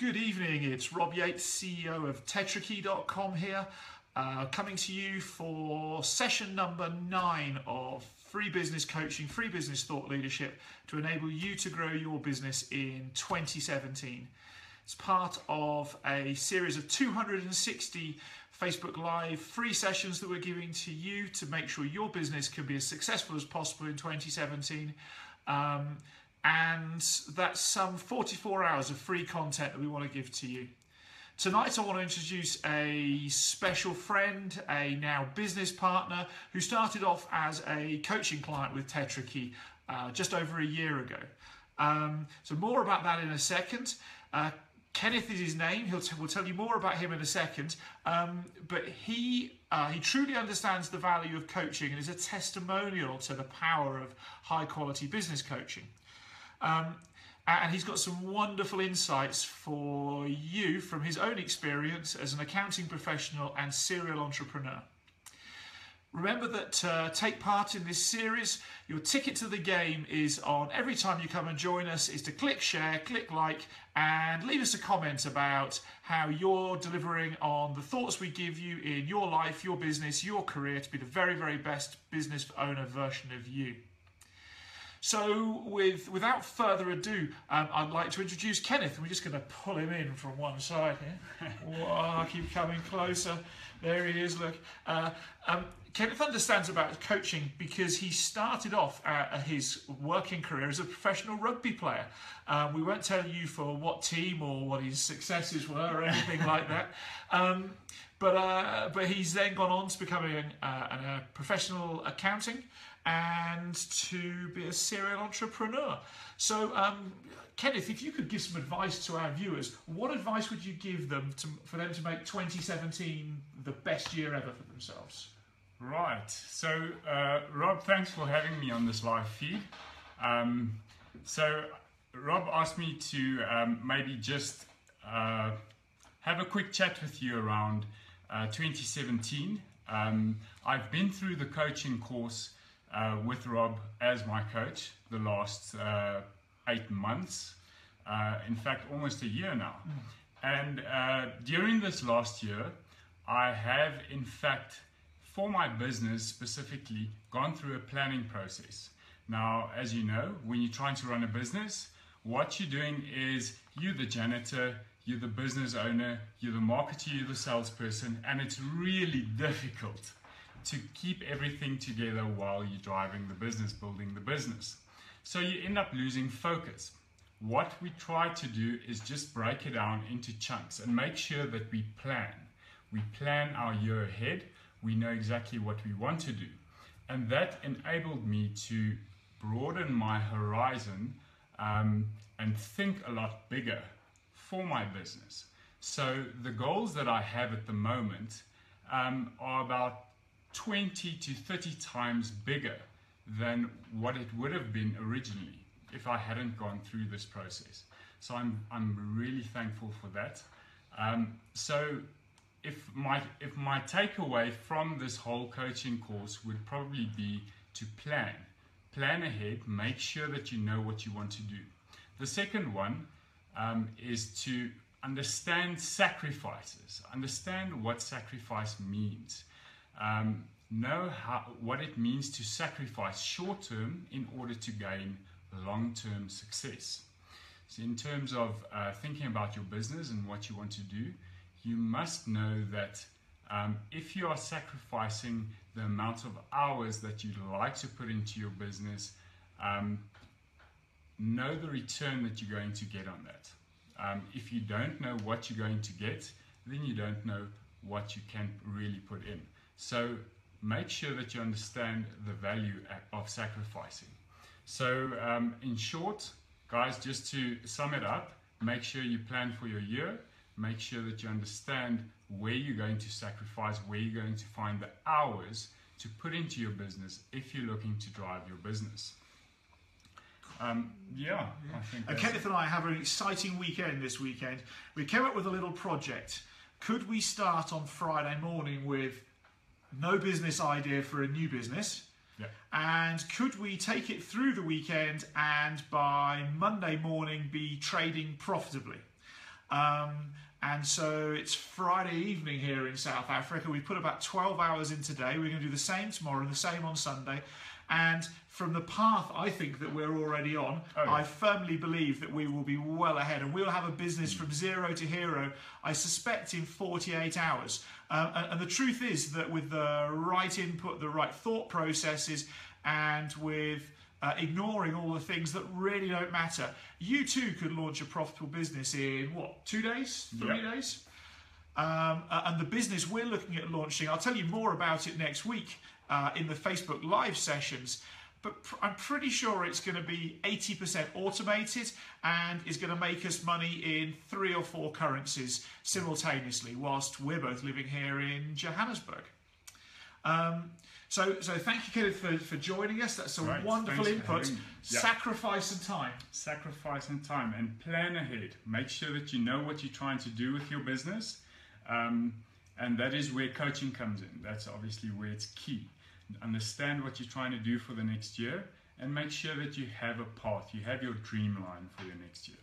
Good evening, it's Rob Yates, CEO of Tetrakey.com here, uh, coming to you for session number nine of free business coaching, free business thought leadership to enable you to grow your business in 2017. It's part of a series of 260 Facebook Live free sessions that we're giving to you to make sure your business can be as successful as possible in 2017. Um, and that's some 44 hours of free content that we want to give to you. Tonight, I want to introduce a special friend, a now business partner, who started off as a coaching client with Tetrakey uh, just over a year ago. Um, so, more about that in a second. Uh, Kenneth is his name. He'll we'll tell you more about him in a second. Um, but he uh, he truly understands the value of coaching and is a testimonial to the power of high quality business coaching. Um, and he's got some wonderful insights for you from his own experience as an accounting professional and serial entrepreneur. Remember that to uh, take part in this series, your ticket to the game is on every time you come and join us is to click share, click like, and leave us a comment about how you're delivering on the thoughts we give you in your life, your business, your career to be the very, very best business owner version of you. So, with without further ado, um, I'd like to introduce Kenneth, we're just going to pull him in from one side here. Whoa, keep coming closer. There he is. Look, uh, um, Kenneth understands about coaching because he started off uh, his working career as a professional rugby player. Um, we won't tell you for what team or what his successes were or anything like that. Um, but uh, but he's then gone on to becoming uh, a professional accounting and to be a serial entrepreneur. So, um, Kenneth, if you could give some advice to our viewers, what advice would you give them to, for them to make 2017 the best year ever for themselves? Right. So, uh, Rob, thanks for having me on this live feed. Um, so, Rob asked me to um, maybe just uh, have a quick chat with you around uh, 2017. Um, I've been through the coaching course uh, with Rob as my coach the last uh, eight months. Uh, in fact, almost a year now. Mm. And uh, during this last year, I have, in fact, for my business specifically, gone through a planning process. Now, as you know, when you're trying to run a business, what you're doing is you're the janitor, you're the business owner, you're the marketer, you're the salesperson, and it's really difficult to keep everything together while you're driving the business, building the business. So you end up losing focus. What we try to do is just break it down into chunks and make sure that we plan. We plan our year ahead, we know exactly what we want to do. And that enabled me to broaden my horizon um, and think a lot bigger for my business. So the goals that I have at the moment um, are about 20 to 30 times bigger than what it would have been originally if I hadn't gone through this process. So I'm, I'm really thankful for that. Um, so if my, if my takeaway from this whole coaching course would probably be to plan. Plan ahead, make sure that you know what you want to do. The second one um, is to understand sacrifices, understand what sacrifice means um, know how, what it means to sacrifice short term in order to gain long term success. So, in terms of uh, thinking about your business and what you want to do, you must know that um, if you are sacrificing the amount of hours that you'd like to put into your business, um, know the return that you're going to get on that. Um, if you don't know what you're going to get, then you don't know what you can really put in. So make sure that you understand the value of sacrificing. So, um, in short, guys, just to sum it up, make sure you plan for your year. Make sure that you understand where you're going to sacrifice, where you're going to find the hours to put into your business if you're looking to drive your business. Um, yeah. I think. And Kenneth and I have an exciting weekend this weekend. We came up with a little project. Could we start on Friday morning with no business idea for a new business. Yeah. And could we take it through the weekend and by Monday morning be trading profitably? Um, and so it's Friday evening here in South Africa. We put about 12 hours in today. We're going to do the same tomorrow and the same on Sunday. And from the path I think that we're already on, Oh, yeah. I firmly believe that we will be well ahead and we'll have a business from zero to hero, I suspect, in 48 hours. Um, and, and the truth is that with the right input, the right thought processes, and with uh, ignoring all the things that really don't matter, you too could launch a profitable business in what, two days, three Yep. days? Um, uh, and the business we're looking at launching, I'll tell you more about it next week uh, in the Facebook Live sessions. But pr- I'm pretty sure it's going to be 80% automated and is going to make us money in three or four currencies simultaneously, whilst we're both living here in Johannesburg. Um, so, so thank you, Kenneth, for, for joining us. That's a Right, wonderful input. having. Yeah. Sacrifice and time. sacrifice and time and plan ahead. Make sure that you know what you're trying to do with your business. Um, and that is where coaching comes in. That's obviously where it's key. Understand what you're trying to do for the next year and make sure that you have a path, you have your dream line for your next year.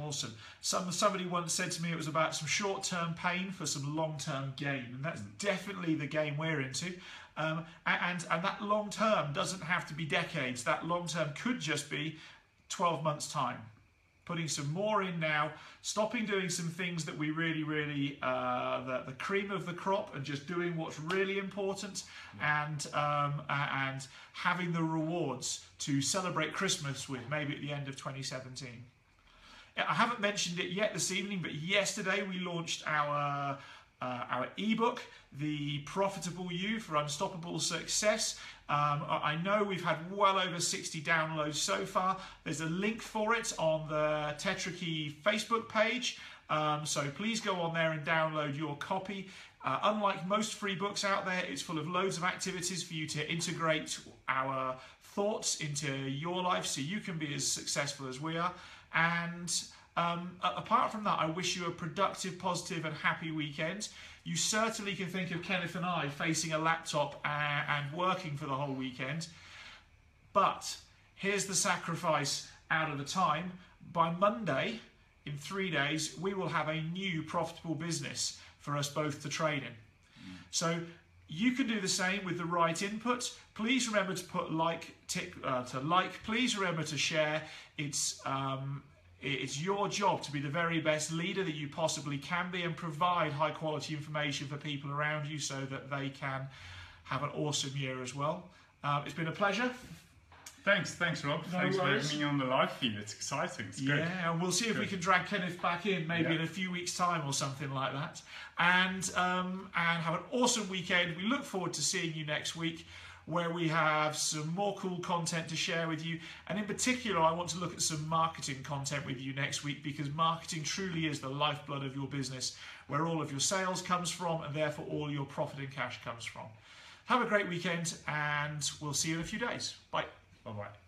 Awesome. Some somebody once said to me it was about some short-term pain for some long-term gain, and that's definitely the game we're into. Um, and and that long term doesn't have to be decades. That long term could just be 12 months time. Putting some more in now, stopping doing some things that we really, really, uh, the, the cream of the crop, and just doing what's really important, and um, and having the rewards to celebrate Christmas with, maybe at the end of 2017. I haven't mentioned it yet this evening, but yesterday we launched our uh, our ebook, The Profitable You for Unstoppable Success. Um, I know we've had well over 60 downloads so far. There's a link for it on the Tetrakey Facebook page. Um, so please go on there and download your copy. Uh, unlike most free books out there, it's full of loads of activities for you to integrate our thoughts into your life so you can be as successful as we are. And um, apart from that, I wish you a productive, positive, and happy weekend. You certainly can think of Kenneth and I facing a laptop and, and working for the whole weekend. But here's the sacrifice out of the time. By Monday, in three days, we will have a new profitable business for us both to trade in. So you can do the same with the right input. Please remember to put like, tick, uh, to like. Please remember to share. It's um, it's your job to be the very best leader that you possibly can be and provide high quality information for people around you so that they can have an awesome year as well. Um, it's been a pleasure. Thanks, thanks, Rob. No thanks worries. for having me on the live feed. It's exciting. It's good. Yeah, and we'll see if we can drag Kenneth back in maybe Yeah. in a few weeks' time or something like that. And um, and have an awesome weekend. We look forward to seeing you next week, where we have some more cool content to share with you. And in particular, I want to look at some marketing content with you next week because marketing truly is the lifeblood of your business, where all of your sales comes from, and therefore all your profit and cash comes from. Have a great weekend, and we'll see you in a few days. Bye. Bye bye.